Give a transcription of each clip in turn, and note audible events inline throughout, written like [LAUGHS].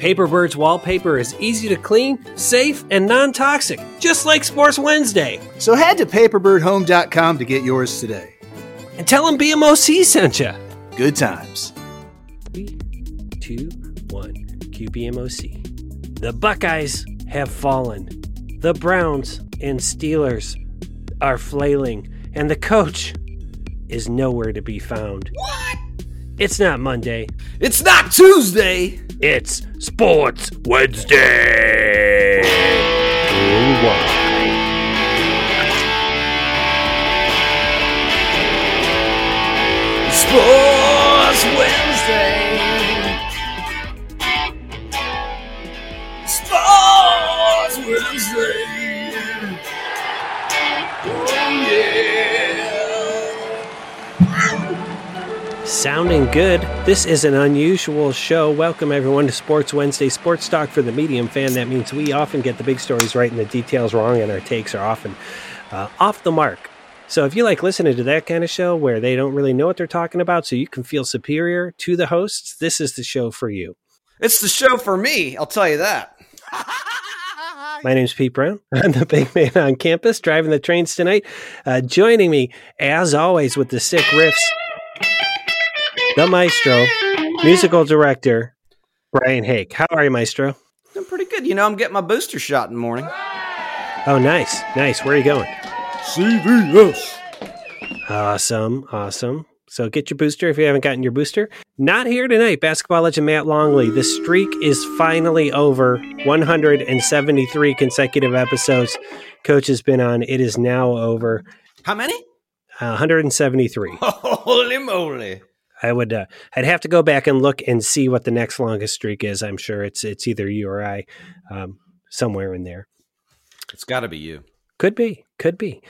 Paperbird's wallpaper is easy to clean, safe, and non toxic, just like Sports Wednesday. So head to paperbirdhome.com to get yours today. And tell them BMOC sent you. Good times. Three, two, one. QBMOC. The Buckeyes have fallen. The Browns and Steelers are flailing. And the coach is nowhere to be found. What? It's not Monday. It's not Tuesday. It's Sports Wednesday. Sports Wednesday. Sports Wednesday. Oh yeah. Sounding good. This is an unusual show. Welcome, everyone, to Sports Wednesday Sports Talk for the medium fan. That means we often get the big stories right and the details wrong, and our takes are often uh, off the mark. So, if you like listening to that kind of show where they don't really know what they're talking about, so you can feel superior to the hosts, this is the show for you. It's the show for me, I'll tell you that. [LAUGHS] My name's Pete Brown. [LAUGHS] I'm the big man on campus driving the trains tonight. Uh, joining me, as always, with the sick riffs, the maestro, musical director, Brian Hake. How are you, maestro? I'm pretty good. You know, I'm getting my booster shot in the morning. Oh, nice. Nice. Where are you going? CVS. Awesome. Awesome. So get your booster if you haven't gotten your booster. Not here tonight. Basketball legend Matt Longley. The streak is finally over. 173 consecutive episodes. Coach has been on. It is now over. How many? Uh, 173. [LAUGHS] Holy moly. I would. Uh, I'd have to go back and look and see what the next longest streak is. I'm sure it's it's either you or I, um, somewhere in there. It's got to be you. Could be. Could be.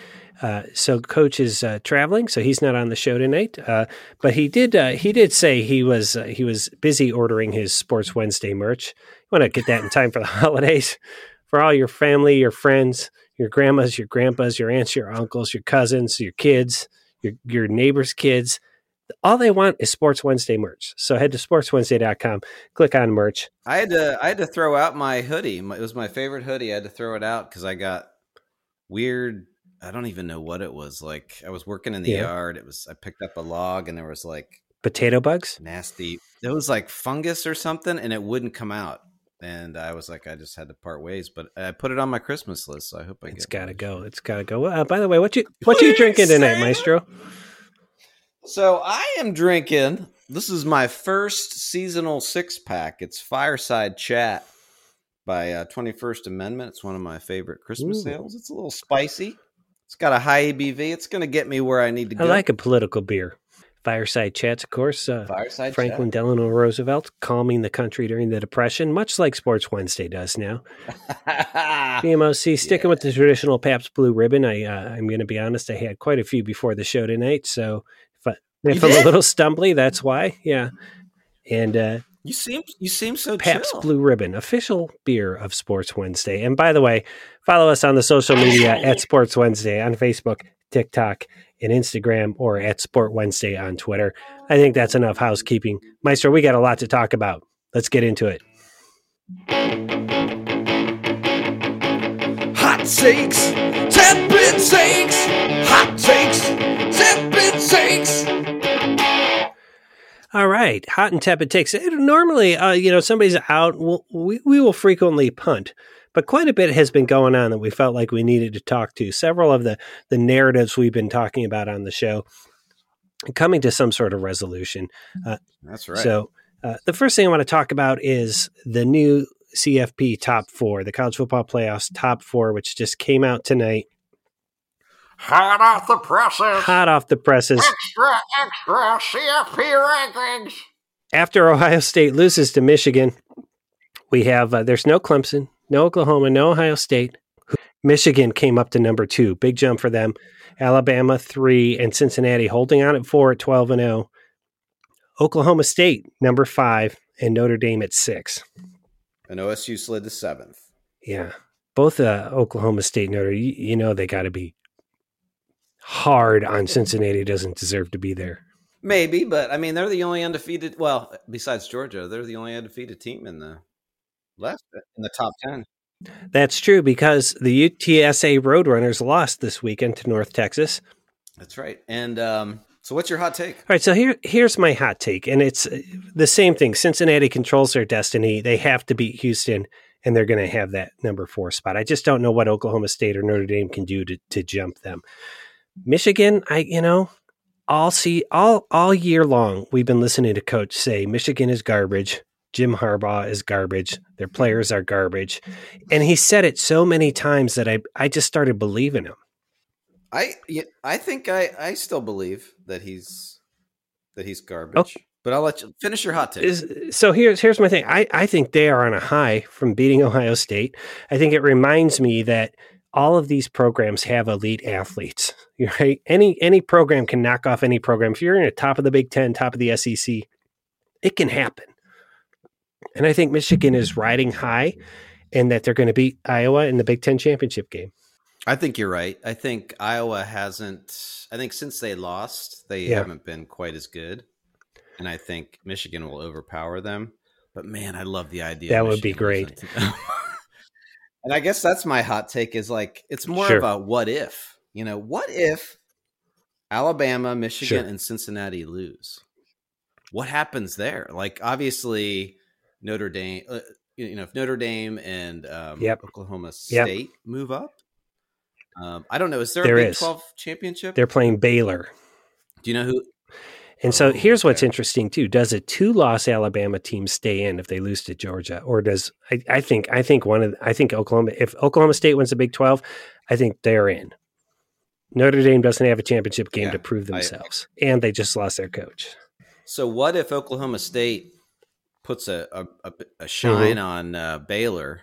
Uh, so coach is uh, traveling, so he's not on the show tonight. Uh, but he did. Uh, he did say he was uh, he was busy ordering his Sports Wednesday merch. You want to get that in time for the [LAUGHS] holidays for all your family, your friends, your grandmas, your grandpas, your aunts, your uncles, your cousins, your kids, your your neighbors' kids. All they want is Sports Wednesday merch. So head to sportswednesday.com, click on merch. I had to I had to throw out my hoodie. It was my favorite hoodie. I had to throw it out because I got weird. I don't even know what it was. Like I was working in the Yeah. yard. It was I picked up a log and there was like Potato bugs. nasty. It was like fungus or something, and it wouldn't come out. And I was like, I just had to part ways. But I put it on my Christmas list, so I hope I It's get. got to go. It's got to go. Uh, by the way, what you what you drinking tonight, Maestro? So I am drinking. This is my first seasonal six pack. It's Fireside Chat by uh, 21st Amendment. It's one of my favorite Christmas Ooh. sales. It's a little spicy. It's got a high ABV. It's going to get me where I need to I go. I like a political beer. Fireside chats, of course. Uh, Fireside Franklin Delano Roosevelt calming the country during the Depression, much like Sports Wednesday does now. [LAUGHS] Chat. BMOC sticking Yeah. with the traditional Pabst Blue Ribbon. I uh, I'm going to be honest. I had quite a few before the show tonight, so if, I, if You I'm a little stumbly, that's why. Yeah, and uh, you seem you seem so Pabst chill. Blue Ribbon, official beer of Sports Wednesday. And by the way, follow us on the social media at Sports Wednesday on Facebook, TikTok, and Instagram, or at Sport Wednesday on Twitter. I think that's enough housekeeping. Maestro, we got a lot to talk about. Let's get into it. Hot takes, tepid takes, hot takes, tepid takes. All right, hot and tepid takes. It- Normally, uh, you know, somebody's out. We'll, we we will frequently punt, but quite a bit has been going on that we felt like we needed to talk to. Several of the the narratives we've been talking about on the show coming to some sort of resolution. That's right. So Uh, the first thing I want to talk about is the new CFP top four, the college football playoffs top four, which just came out tonight. Hot off the presses. Hot off the presses. Extra, extra CFP rankings. After Ohio State loses to Michigan, we have uh, there's no Clemson, no Oklahoma, no Ohio State. Michigan came up to number two, big jump for them. Alabama three, and Cincinnati holding on at four at twelve and zero. Oklahoma State number five, and Notre Dame at six. And OSU slid to seventh. Yeah, both uh, Oklahoma State Notre, you, you know they got to be hard on Cincinnati. Doesn't deserve to be there. Maybe, but I mean, they're the only undefeated. Well, besides Georgia, they're the only undefeated team in the left in the top ten. That's true because the UTSA Roadrunners lost this weekend to North Texas. That's right. And um, so, what's your hot take? All right, so here here's my hot take, and it's uh, the same thing. Cincinnati controls their destiny. They have to beat Houston, and they're going to have that number four spot. I just don't know what Oklahoma State or Notre Dame can do to to jump them. Michigan, I you know, all see all all year long we've been listening to coach say Michigan is garbage. Jim Harbaugh is garbage. Their players are garbage. And he said it so many times that I, I just started believing him. I I think I, I still believe that he's that he's garbage. Okay. But I'll let you finish your hot take. Is, so here's here's my thing. I, I think they are on a high from beating Ohio State. I think it reminds me that all of these programs have elite athletes. [LAUGHS] Right? Any any program can knock off any program. If you're in the top of the Big Ten, top of the SEC, it can happen. And I think Michigan is riding high and that they're going to beat Iowa in the Big Ten championship game. I think you're right. I think Iowa hasn't, I think since they lost, they yeah. haven't been quite as good. And I think Michigan will overpower them. But man, I love the idea. That would be great. [LAUGHS] and I guess that's my hot take is like, it's more sure. of a what if, you know, what if Alabama, Michigan, sure. and Cincinnati lose? What happens there? Like, obviously, Notre Dame, uh, you know, if Notre Dame and um, yep. Oklahoma State yep. move up, um, I don't know. Is there, there a Big is. Twelve championship? They're playing Baylor. Do you know who? And so oh, here's what's interesting too: Does a two-loss Alabama team stay in if they lose to Georgia, or does I, I think I think one of I think Oklahoma if Oklahoma State wins the Big Twelve, I think they're in. Notre Dame doesn't have a championship game yeah, to prove themselves, I, and they just lost their coach. So what if Oklahoma State puts a a, a mm-hmm. shine mm-hmm. on uh, Baylor,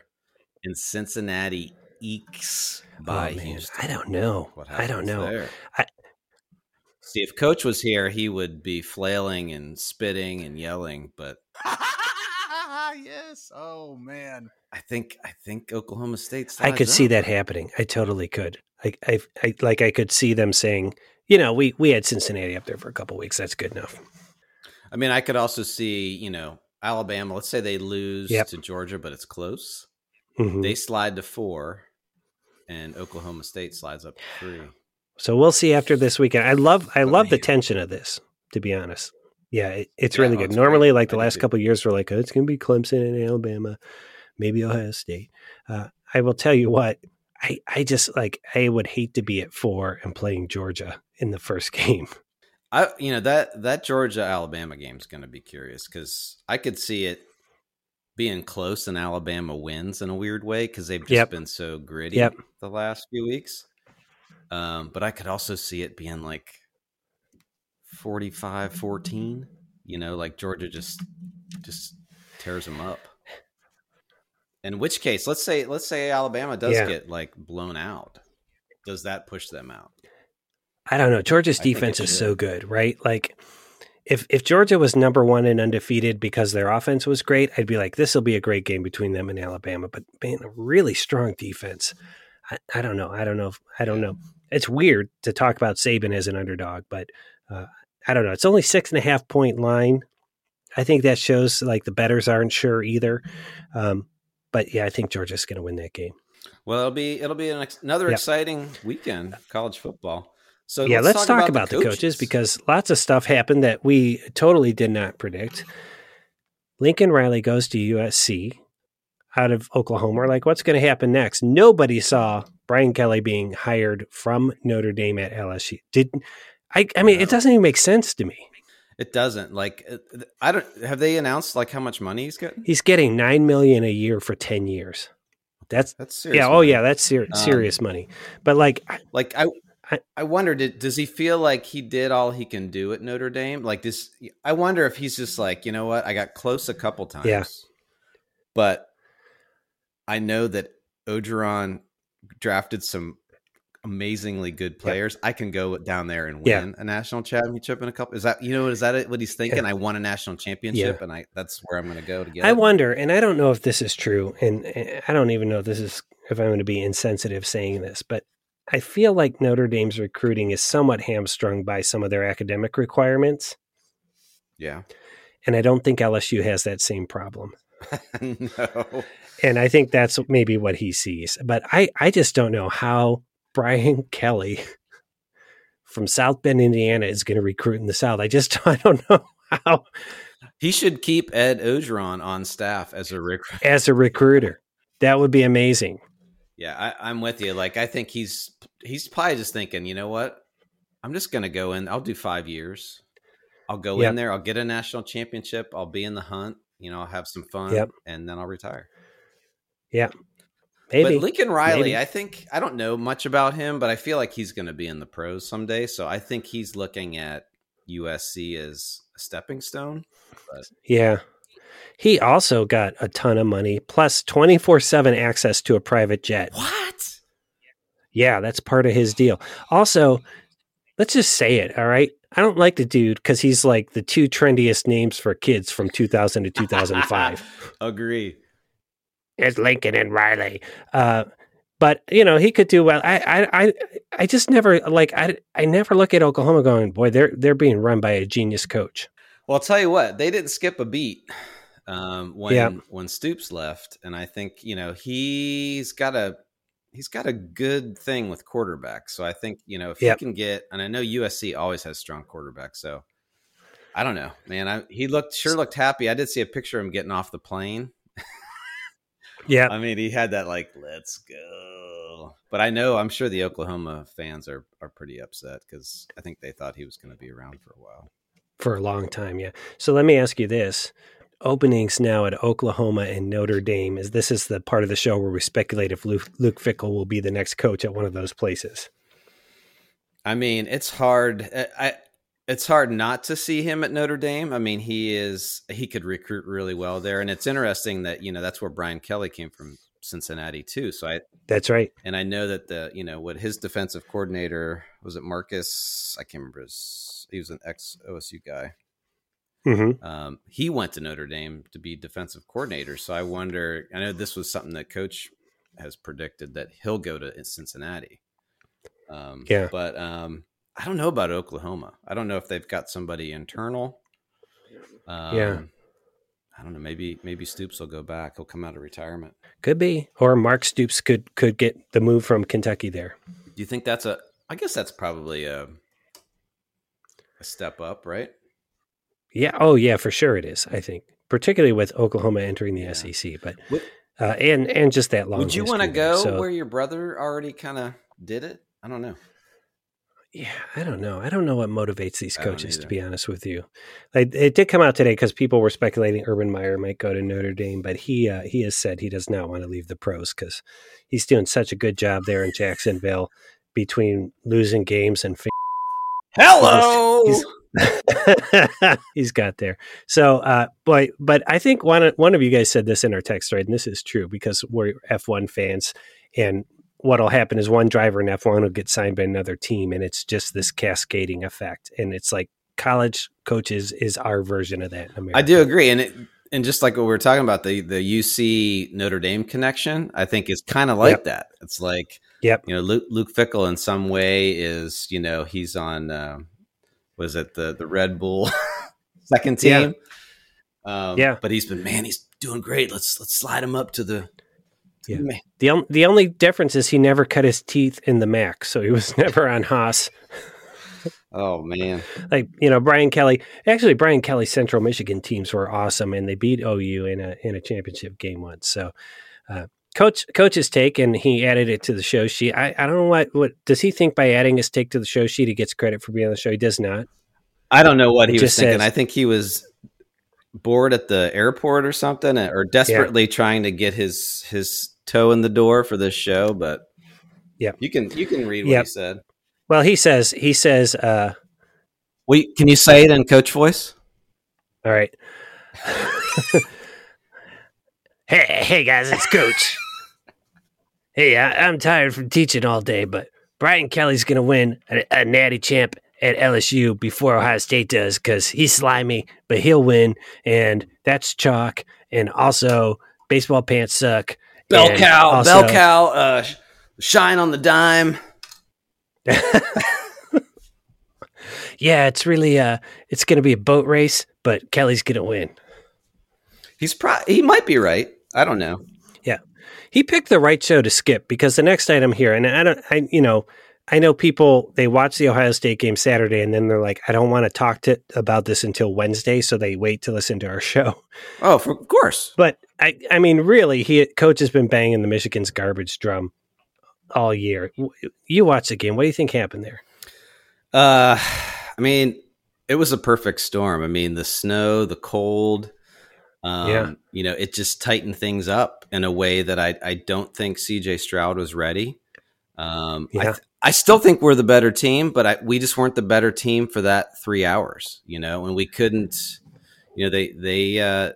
and Cincinnati ekes by oh, Houston. I don't know. I don't know. I, See, if Coach was here, he would be flailing and spitting and yelling. But [LAUGHS] yes, oh man, I think I think Oklahoma State. I could up. see that happening. I totally could. I, I, I like I could see them saying, you know, we we had Cincinnati up there for a couple weeks. That's good enough. I mean, I could also see, you know, Alabama, let's say they lose yep. to Georgia, but it's close. Mm-hmm. They slide to four, and Oklahoma State slides up to three. So we'll see after this weekend. I love I love the tension of this, to be honest. Yeah, it, it's yeah, really good. Normally, great. like the last couple years, we're like, oh, it's going to be Clemson and Alabama, maybe Ohio State. Uh, I will tell you what, I, I just like I would hate to be at four and playing Georgia in the first [LAUGHS] game. I you know that that Georgia Alabama game is going to be curious because I could see it being close and Alabama wins in a weird way because they've just yep. been so gritty yep. the last few weeks. Um, but I could also see it being like 45 14, you know, like Georgia just just tears them up. In which case, let's say let's say Alabama does yeah. get like blown out. Does that push them out? I don't know. Georgia's defense is so good, right? Like if if Georgia was number one and undefeated because their offense was great, I'd be like, this will be a great game between them and Alabama. But man, a really strong defense. I, I don't know. I don't know. If, I don't know. It's weird to talk about Saban as an underdog, but uh, I don't know. It's only six and a half point line. I think that shows like the betters aren't sure either. Um, but yeah, I think Georgia's going to win that game. Well, it'll be it'll be an, another yep. exciting weekend college football. So yeah, let's, let's talk, talk, about, about the, coaches. coaches. because lots of stuff happened that we totally did not predict. Lincoln Riley goes to USC out of Oklahoma. are like, what's going to happen next? Nobody saw Brian Kelly being hired from Notre Dame at LSU. Did I? I mean, no. it doesn't even make sense to me. It doesn't like uh, I don't have they announced like how much money he's getting? He's getting nine million a year for ten years. That's That's serious. yeah. Oh yeah, that's ser- Um, serious money. But like, Like I, I- I wonder, did, does he feel like he did all he can do at Notre Dame? Like this, I wonder if he's just like, you know what, I got close a couple times, Yeah. but I know that Orgeron drafted some amazingly good players. I can go down there and Yeah. win a national championship in a couple. Is that you know? Is that what he's thinking? I won a national championship, and I that's where I'm going to go to get. I it. wonder, and I don't know if this is true, and and I don't even know if this is if I'm going to be insensitive saying this, but I feel like Notre Dame's recruiting is somewhat hamstrung by some of their academic requirements, Yeah. and I don't think LSU has that same problem. [LAUGHS] no. And I think that's maybe what he sees. But I, I just don't know how Brian [LAUGHS] Kelly from South Bend, Indiana is going to recruit in the South. I just [LAUGHS] I don't know how He should keep Ed Orgeron on staff as a recruit. as a recruiter. That would be amazing. Yeah, I, I'm with you. Like, I think he's he's probably just thinking, you know what? I'm just going to go in. I'll do five years. I'll go Yep. in there. I'll get a national championship. I'll be in the hunt. You know, I'll have some fun, Yep. and then I'll retire. Maybe. But Lincoln Riley, Maybe. I think I don't know much about him, but I feel like he's going to be in the pros someday. So I think he's looking at USC as a stepping stone. yeah. He also got a ton of money plus 24 7 access to a private jet. What? Yeah, that's part of his deal. Also, let's just say it, all right? I don't like the dude because he's like the two trendiest names for kids from 2000 to 2005. [LAUGHS] Agree. It's Lincoln and Riley. Uh, but you know he could do well. I, I, I, I just never like I, I never look at Oklahoma going, boy, they're they're being run by a genius coach. Well, I'll tell you what, they didn't skip a beat um, when Yeah. when Stoops left, and I think you know he's got a he's got a good thing with quarterbacks. So I think you know if Yep. he can get, and I know USC always has strong quarterbacks. So I don't know, man. I, he looked sure looked happy. I did see a picture of him getting off the plane. Yeah, I mean, he had that like "Let's go," but I know I'm sure the Oklahoma fans are are pretty upset because I think they thought he was going to be around for a while. for a long time. Yeah. So let me ask you this: openings now at Oklahoma and Notre Dame. Is this is the part of the show where we speculate if Luke, Luke Fickell will be the next coach at one of those places? I mean, it's hard. I, I it's hard not to see him at Notre Dame. I mean, he is he could recruit really well there, and it's interesting that you know that's where Brian Kelly came from, Cincinnati too. So I That's right. and I know that the you know what his defensive coordinator was it Marcus? I can't remember his. He was an ex OSU guy. hmm Um, he went to Notre Dame to be defensive coordinator. So I wonder. I know this was something that Coach has predicted that he'll go to Cincinnati. Um, Yeah. but um, I don't know about Oklahoma. I don't know if they've got somebody internal. Um, Yeah. I don't know. Maybe maybe Stoops will go back. He'll come out of retirement. Could be, or Mark Stoops could could get the move from Kentucky there. Do you think that's a? I guess that's probably a a step up, right? Yeah. Oh, yeah. For sure, it is. I think, particularly with Oklahoma entering the Yeah. SEC, but Would- uh, and and just that long. Would you want to go So, where your brother already kind of did it? I don't know. Yeah, I don't know. I don't know what motivates these coaches. To be honest with you, like, it did come out today because people were speculating Urban Meyer might go to Notre Dame, but he uh, he has said he does not want to leave the pros because he's doing such a good job there in Jacksonville between losing games and. [LAUGHS] Hello. He's- [LAUGHS] he's got there. So, uh, boy, but I think one one of you guys said this in our text right? and this is true because we're F1 fans, and what'll happen is one driver in F1 will get signed by another team, and it's just this cascading effect, and it's like college coaches is our version of that. I do agree, and it, and just like what we were talking about the the UC Notre Dame connection, I think is kind of like Yep. that. It's like Yep. you know Luke, Luke Fickell in some way is you know he's on uh, was it the the Red Bull [LAUGHS] second Yeah. team? Um, Yeah. but he's been man, he's doing great. Let's let's slide him up to the. Yeah. the The, on- the only difference is he never cut his teeth in the MAC, so he was [LAUGHS] never on Haas. Oh man, like you know Brian Kelly. Actually, Brian Kelly's Central Michigan teams were awesome, and they beat OU in a in a championship game once. So, uh, coach coach's take, and he added it to the show sheet. I, I don't know what what does he think by adding his take to the show sheet? He gets credit for being on the show. He does not. I don't know what he, It was thinking. says- I think he was bored at the airport or something, or desperately trying to get his his toe in the door for this show. But yeah, you can you can read what Yep. he said. Well, he says he says, uh, Wait, can you say it in coach voice? "All right, [LAUGHS] hey, hey guys, it's Coach. hey, I, I'm tired from teaching all day, but Brian Kelly's gonna win a, a Natty Champ at LSU before Ohio State does because he's slimy, but he'll win, and that's chalk. And also, baseball pants suck. Bell and cow, also- bell cow, uh, shine on the dime. [LAUGHS] yeah, it's really uh, it's gonna be a boat race, but Kelly's gonna win. He's pro- he might be right. I don't know. Yeah, he picked the right show to skip because the next item here, and I don't, I you know, I know people they watch the Ohio State game Saturday and then they're like, I don't want to talk to about this until Wednesday, so they wait to listen to our show. Oh, for, of course. But I, I mean, really, he coach has been banging the Michigan's garbage drum all year. You watch the game. What do you think happened there? Uh, I mean, it was a perfect storm. I mean, the snow, the cold. Um, Yeah. You know, it just tightened things up in a way that I, I don't think CJ Stroud was ready. Um, I, th- I still think we're the better team, but I, we just weren't the better team for that three hours, you know, and we couldn't, you know, they, they, uh,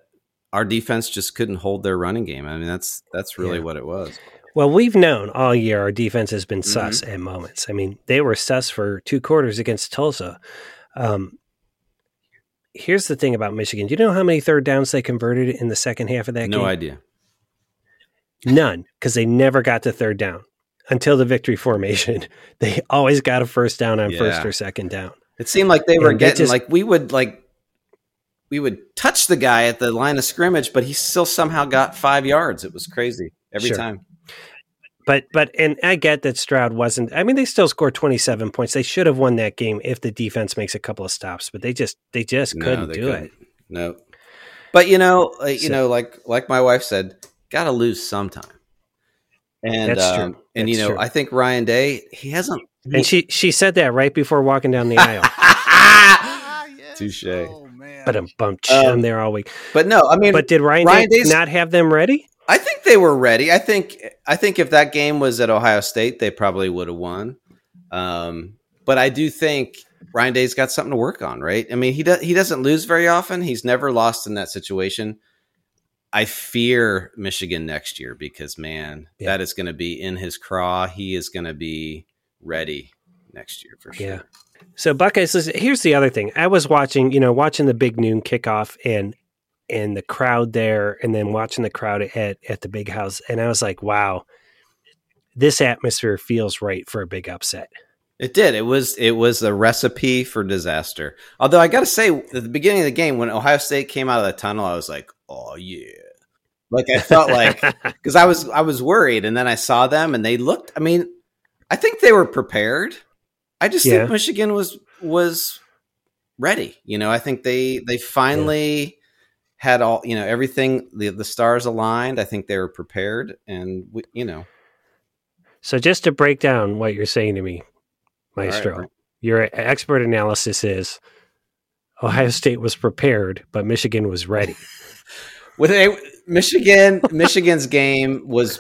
our defense just couldn't hold their running game. I mean, that's, that's really Yeah. what it was. Well, we've known all year our defense has been Mm-hmm. sus at moments. I mean, they were sus for two quarters against Tulsa. Um, here's the thing about Michigan. Do you know how many third downs they converted in the second half of that No game? No idea. None, because they never got to third down until the victory formation. [LAUGHS] They always got a first down on first or second down. It seemed like they were And they getting just- like we would like we would touch the guy at the line of scrimmage, but he still somehow got five yards. It was crazy every Sure. time. But but and I get that Stroud wasn't. I mean, they still scored twenty seven points. They should have won that game if the defense makes a couple of stops, but they just they just couldn't they do it. No, but you know, like, you So- know, like like my wife said, got to lose sometime. And That's true. um, and you know, true. I think Ryan Day he hasn't. And she she said that right before walking down the aisle. [LAUGHS] [LAUGHS] Ah, yes. Touche. Man. But I'm bumped. Um, I'm there all week. But no, I mean, But did Ryan, Ryan Day Day's- not have them ready? I think they were ready. I think I think if that game was at Ohio State, they probably would have won. Um, but I do think Ryan Day's got something to work on, right? I mean, he does he doesn't lose very often. He's never lost in that situation. I fear Michigan next year because man, Yeah. that is going to be in his craw. He is going to be ready next year for sure. Yeah. So Buckeyes, listen, here's the other thing. I was watching, you know, watching the big noon kickoff and and the crowd there, and then watching the crowd at at the big house, and I was like, wow, this atmosphere feels right for a big upset. It did. It was it was a recipe for disaster. Although I got to say, at the beginning of the game, when Ohio State came out of the tunnel, I was like, "Oh yeah!" Like I felt like [LAUGHS] because I was I was worried, and then I saw them, and they looked. I mean, I think they were prepared. I just Yeah. think Michigan was was ready. You know, I think they they finally had all you know everything the the stars aligned. I think they were prepared, and we, you know, So just to break down what you're saying to me, Maestro, right. your expert analysis is Ohio State was prepared, but Michigan was ready. [LAUGHS] with a, Michigan Michigan's game was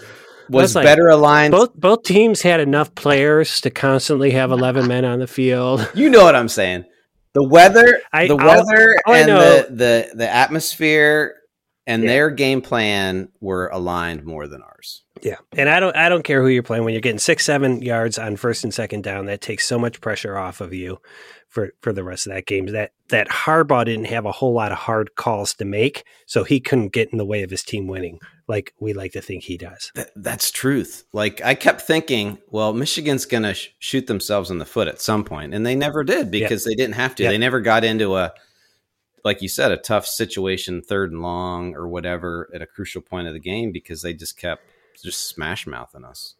was like better aligned. both both teams had enough players to constantly have 11 men on the field. [LAUGHS] You know what I'm saying? The weather, I- the weather, all I and the, the the atmosphere and Yeah. their game plan were aligned more than ours. Yeah, and I don't I don't care who you're playing when you're getting six seven yards on first and second down. That takes so much pressure off of you for for the rest of that game. That that Harbaugh didn't have a whole lot of hard calls to make, so he couldn't get in the way of his team winning like we like to think he does. That, that's truth. Like I kept thinking, well, Michigan's going to sh- shoot themselves in the foot at some point, and they never did because they didn't have to. Yeah. They never got into a, like you said, a tough situation, third and long or whatever, at a crucial point of the game because they just kept just smash mouthing us.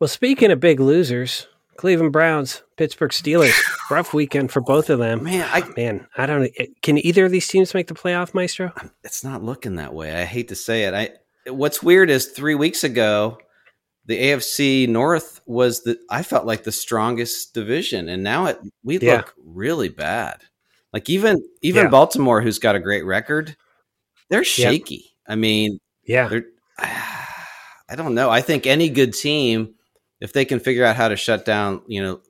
Well, speaking of big losers, Cleveland Browns, Pittsburgh Steelers, [LAUGHS] rough weekend for both of them. Man, I Man, I don't. Eh, can either of these teams make the playoff, Maestro? it's not looking that way. I hate to say it. I what's weird is three weeks ago, the AFC North was the I felt like the strongest division, and now it we Yeah. look really bad. Like even even Yeah. Baltimore, who's got a great record, they're shaky. I mean, Yeah. [SIGHS] I don't know. I think any good team, if they can figure out how to shut down, you know,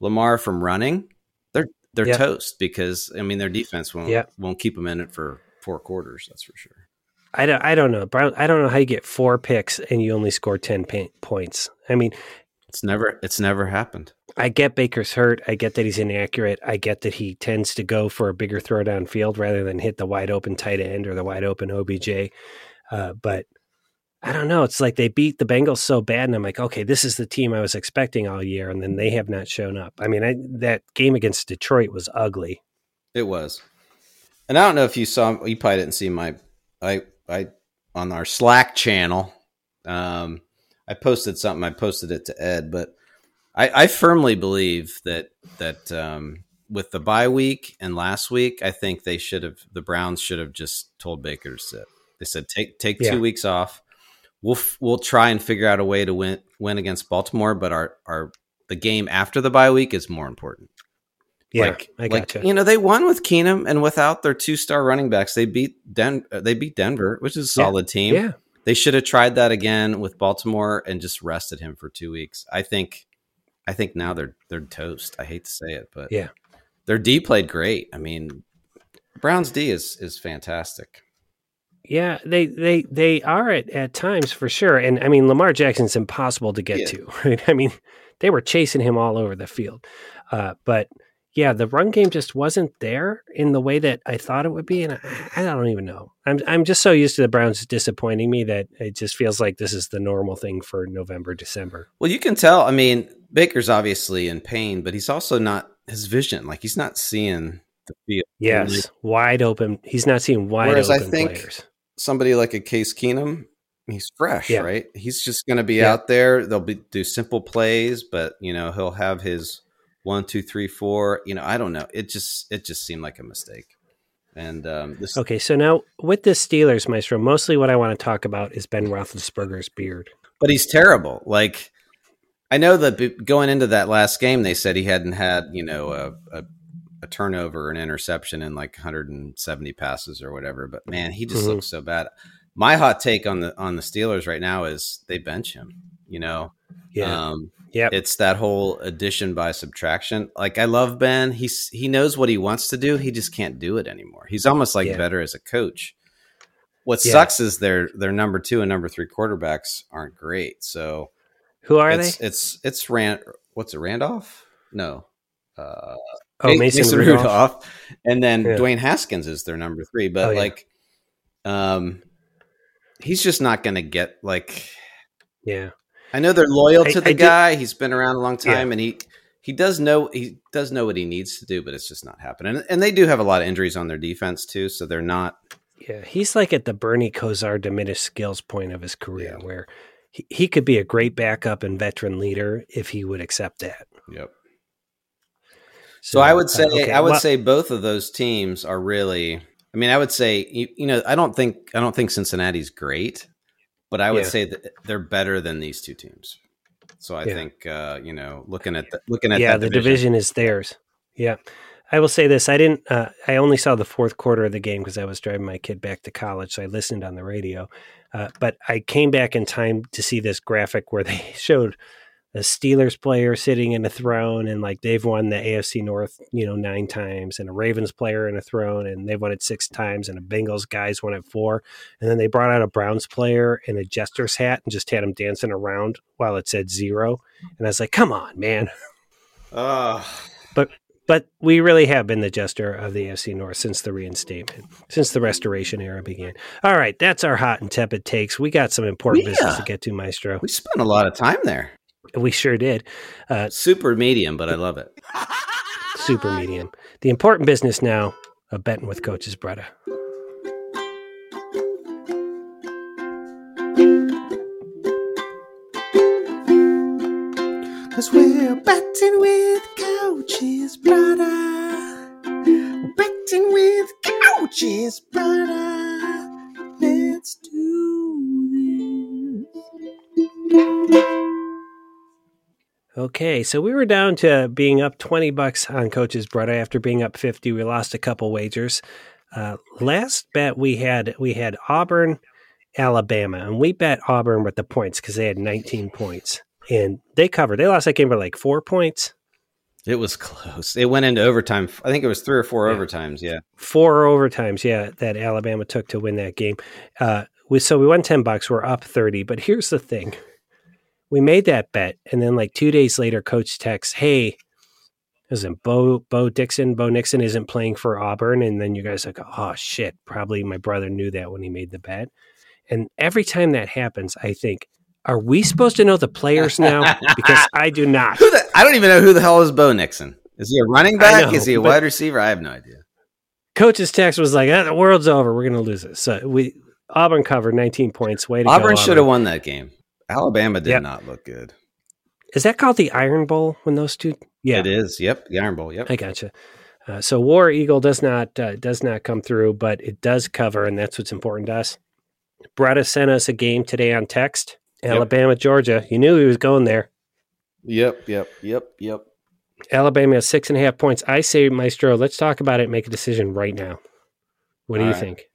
Lamar from running, they're they're toast because I mean their defense won't won't keep them in it for four quarters. That's for sure. I don't, I don't know. Brown, I don't know how you get four picks and you only score 10 pa- points. I mean, It's never it's never happened. I get Baker's hurt. I get that he's inaccurate. I get that he tends to go for a bigger throw down field rather than hit the wide open tight end or the wide open OBJ. Uh, but I don't know. It's like they beat the Bengals so bad, and I'm like, okay, this is the team I was expecting all year, and then they have not shown up. I mean, I, that game against Detroit was ugly. It was. And I don't know if you saw you probably didn't see my I I on our Slack channel. Um I posted something, I posted it to Ed, but I, I firmly believe that that um with the bye week and last week, I think they should have the Browns should have just told Baker to sit. They said take take Yeah. two weeks off. We'll f- we'll try and figure out a way to win win against Baltimore, but our our the game after the bye week is more important. Yeah, like, I like gotcha. you know, they won with Keenum, and without their two star running backs, they beat Den- They beat Denver, which is a Yeah. solid team. yeah, They should have tried that again with Baltimore and just rested him for two weeks. I think, I think now they're they're toast. I hate to say it, but Yeah. their D played great. I mean, Browns D is is fantastic. Yeah, they they they are at, at times for sure. And I mean, Lamar Jackson's impossible to get Yeah. to. [LAUGHS] Right? I mean, they were chasing him all over the field. Uh, but yeah, the run game just wasn't there in the way that I thought it would be, and I, I don't even know. I'm I'm just so used to the Browns disappointing me that it just feels like this is the normal thing for November, December. Well, you can tell. I mean, Baker's obviously in pain, but he's also not his vision. Like he's not seeing the field. Yes, wide open. He's not seeing wide Whereas I open think- players. Somebody like a Case Keenum, he's fresh, Yeah. right? He's just going to be Yeah. out there. They'll be do simple plays, but you know he'll have his one, two, three, four. You know, I don't know. It just it just seemed like a mistake. And um, this, Okay, so now with the Steelers, Maestro, mostly what I want to talk about is Ben Roethlisberger's beard. but he's terrible. Like I know that going into that last game, they said he hadn't had you know a, a, a turnover, an interception, in like 170 passes or whatever. But man, he just Mhm. looks so bad. My hot take on the on the Steelers right now is they bench him. You know, Yeah, Um, Yep. It's that whole addition by subtraction. Like I love Ben. He's he knows what he wants to do. He just can't do it anymore. He's almost like Yeah. better as a coach. What Yeah. sucks is their their number two and number three quarterbacks aren't great. So Who are it's they? it's it's Rand. What's it? Randolph? No. Uh, Oh, Ma- Mason, Rudolph. and then Yeah. Dwayne Haskins is their number three. But Oh, yeah. like, um, he's just not going to get like. Yeah. I know they're loyal I- to the I did- guy. He's been around a long Yeah. time, and he he does know he does know what he needs to do, but it's just not happening. And, and they do have a lot of injuries on their defense too, so they're not. Yeah. He's like at the Bernie Kosar diminished skills point of his career Yeah. where he, he could be a great backup and veteran leader if he would accept that. Yep. So, I would say uh, okay, I would well- say both of those teams are really. I mean, I would say you, you know I don't think I don't think Cincinnati's great, but I would Yeah. say that they're better than these two teams. So I Yeah. think uh, you know looking at the, looking at yeah, the division. is theirs. Yeah. I will say this. I didn't, uh, I only saw the fourth quarter of the game because I was driving my kid back to college. So I listened on the radio. Uh, but I came back in time to see this graphic where they [LAUGHS] showed a Steelers player sitting in a throne and like they've won the AFC North, you know, nine times and a Ravens player in a throne and they've won it six times and a Bengals guys won it four. And then they brought out a Browns player in a jester's hat and just had him dancing around while it said zero. And I was like, come on, man. Oh, But but we really have been the jester of the AFC North since the reinstatement, since the restoration era began. All right, that's our hot and tepid takes. We got some important We, business uh, to get to, Maestro. we spent a lot of time there. We sure did. Uh, Super medium, but I love it. super medium. The important business now of betting with coaches, Bretta. Cause we're betting with coaches, brother. Betting with couches, brother. Okay, so we were down to being up 20 bucks on Coach's Brother after being up 50. We lost a couple wagers. Uh, last bet we had we had Auburn, Alabama, and we bet Auburn with the points because they had 19 points. And they covered. They lost that game by like four points. It was close. It went into overtime. I think it was three or four Yeah. overtimes. Yeah. Four overtimes, yeah, that Alabama took to win that game. Uh, we, so we won 10 bucks. We're up 30. But here's the thing we made that bet. And then, like two days later, coach texts, Hey, isn't Bo, Bo Dixon, Bo Nixon isn't playing for Auburn. And then you guys are like, Oh, shit. Probably my brother knew that when he made the bet. And every time that happens, I think, Are we supposed to know the players now? Because I do [LAUGHS] not. The, I don't even know who the hell is Bo Nixon. Is he a running back? know, is he a wide receiver? I have no idea. Coach's text was like, ah, "The world's over. We're going to lose it." So we Auburn covered 19 points. Way to go, Auburn should have won that game. Alabama did Yep. not look good. Is that called the Iron Bowl when those two? Yeah, It is. Yep. The Iron Bowl. Yep. I gotcha. Uh, so War Eagle does not uh, does not come through, but it does cover, and that's what's important to us. Bretta sent us a game today on text. Yep. Alabama, Georgia. You knew he was going there. Yep. Yep. Yep. Yep. Alabama has six and a half points. I say, Maestro, let's talk about it. and Make a decision right now. What do All you right. think?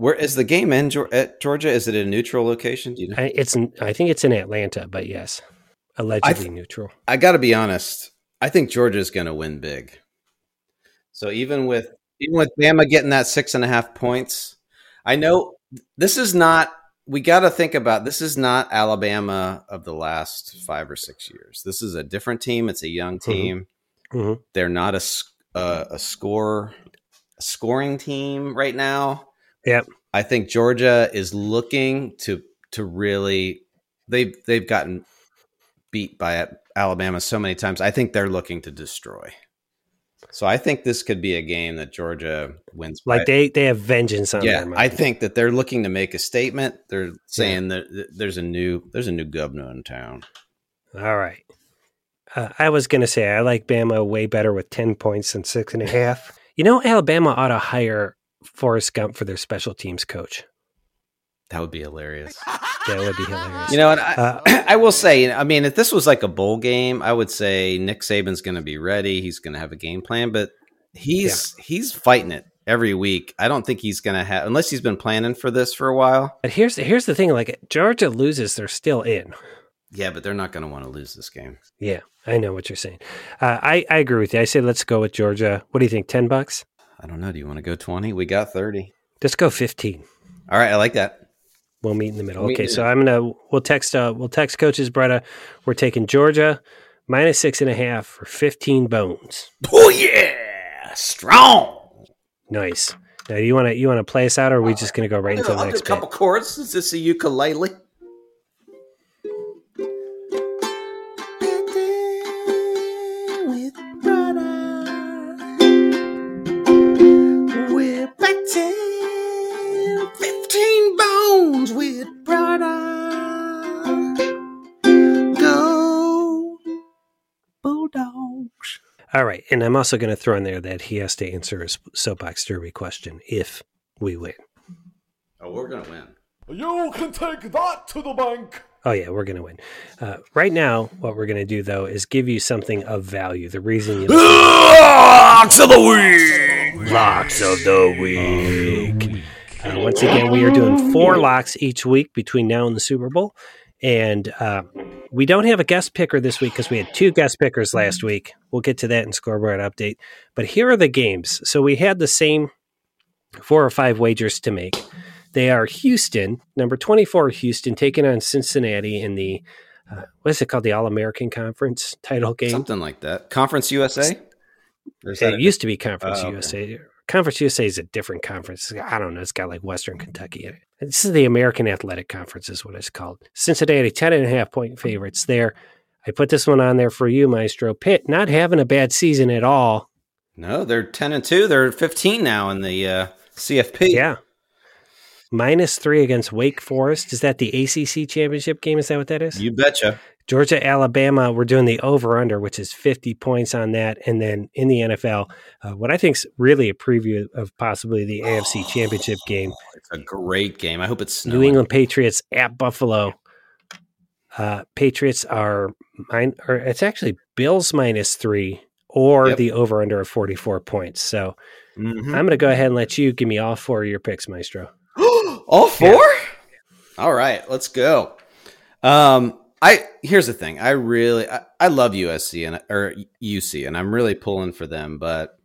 Where is the game in at Georgia? Is it a neutral location? Do you know? I, it's I think it's in Atlanta, but yes, allegedly neutral. I got to be honest. I think Georgia's going to win big. So even with even with Bama getting that six and a half points, I know this is not. We got to think about this is not Alabama of the last five or six years. This is a different team. It's a young team. Mhm. They're not a a score a scoring team right now. Yep. I think Georgia is looking to to really they've they've gotten beat by Alabama so many times. I think they're looking to destroy. So I think this could be a game that Georgia wins. by- Like they they have vengeance on yeah, mind. I think that they're looking to make a statement. They're saying that that there's a new there's a new governor in town. All right. Uh, I was going to say I like Bama way better with 10 points than six and a half. You know, Alabama ought to hire Forrest Gump for their special teams coach. That would be hilarious. That would be hilarious. You know what? I, Uh, [CLEARS THROAT] I will say, I mean, if this was like a bowl game, I would say Nick Saban's going to be ready. He's going to have a game plan, but he's he's fighting it every week. I don't think he's going to have unless he's been planning for this for a while. but here's here's the thing: like Georgia loses, they're still in. Yeah, but they're not going to want to lose this game. Yeah, I know what you're saying. Uh, I I agree with you. I say let's go with Georgia. What do you think? Ten bucks? I don't know. Do you want to go twenty? We got thirty. Let's go fifteen. All right, I like that. We'll meet in the middle. We'll Okay, so I'm gonna we'll text uh we'll text coaches Bretta. We're taking Georgia minus six and a half for fifteen bones. Oh yeah, strong. Nice. Now you want to you want to play us out, or are we just gonna go right into the I'll do a next couple bit? chords. Is this a ukulele? All right, and I'm also going to throw in there that he has to answer his soapbox derby question if we win. Oh, we're gonna win. You can take that to the bank. Oh yeah, we're going to win. Uh, right now, what we're going to do though is give you something of value. The reason you Locks of the week. locks of the week. Uh, once again, we are doing four locks each week between now and the Super Bowl. And uh, we don't have a guest picker this week because we had two guest pickers last week. We'll get to that in scoreboard update. But here are the games. So we had the same four or five wagers to make. They are Houston, number 24, Houston, taking on Cincinnati in the, uh, what is it called? The All American Conference title game. Something like that. Conference USA. Or is that It used to be Conference Oh, okay. USA. Conference USA is a different conference. I don't know. It's got like Western Kentucky in it. This is the American Athletic Conference, is what it's called. Cincinnati, 10 and a half point favorites there. I put this one on there for you, Maestro. Pitt, not having a bad season at all. No, they're ten and two. They're fifteen now in the uh, CFP. Yeah. Minus three against Wake Forest. Is that the ACC championship game? Is that what that is? you betcha. Georgia, Alabama, we're doing the over under, which is 50 points on that. And then in the NFL, uh, what I think is really a preview of possibly the AFC championship game It's a great game. I hope it's snowing. New England Patriots at Buffalo. Uh, Patriots are mine, or it's actually Bills minus three or Yep. the over under of 44 points. So Mhm. I'm going to go ahead and let you give me all four of your picks, Maestro. [GASPS] All four? All right, let's go. Um, I here's the thing. I really I, I love USC and or UC, and I'm really pulling for them, but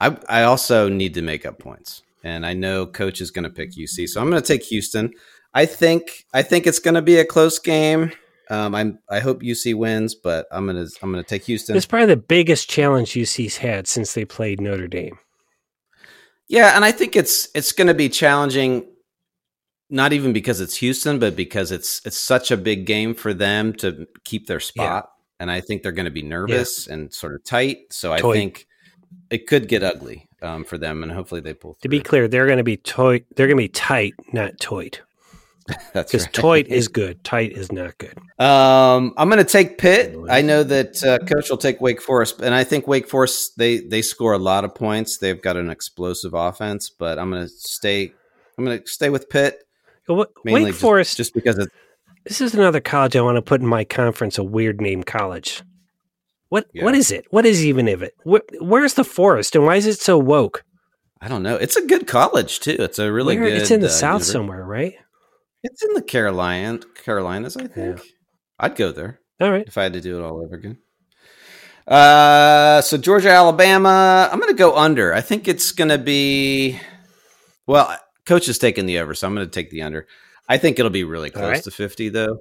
I I also need to make up points, and I know coach is going to pick UC, so I'm going to take Houston. I think I think it's going to be a close game. Um, I'm I hope UC wins, but I'm gonna I'm gonna take Houston. It's probably the biggest challenge UC's had since they played Notre Dame. Yeah, and I think it's it's going to be challenging, not even because it's Houston, but because it's it's such a big game for them to keep their spot, and I think they're going to be nervous and sort of tight. So I think it could get ugly um, for them, and hopefully they pull. Through. To be clear, they're going to be toy. They're going to be tight, not toit. [LAUGHS] that's Because right. toit is [LAUGHS] good, tight is not good. Um, I'm going to take Pitt. I know that uh, coach will take Wake Forest, and I think Wake Forest they they score a lot of points. They've got an explosive offense, but I'm going to stay. I'm going to stay with Pitt. Well, Wake just, Forest. just because it's this is another college I want to put in my conference. A weird name college. What Yeah. what is it? What is even of it? Where, where's the forest, and why is it so woke? I don't know. It's a good college too. It's a really Where- good. it's in the uh, south university. somewhere, right? It's in the Carolina, Carolinas, I think. I'd go there All right. if I had to do it all over again. Uh, so Georgia, Alabama. I'm going to go under. I think it's going to be. Well, coach is taking the over, so I'm going to take the under. I think it'll be really close right. to 50, though.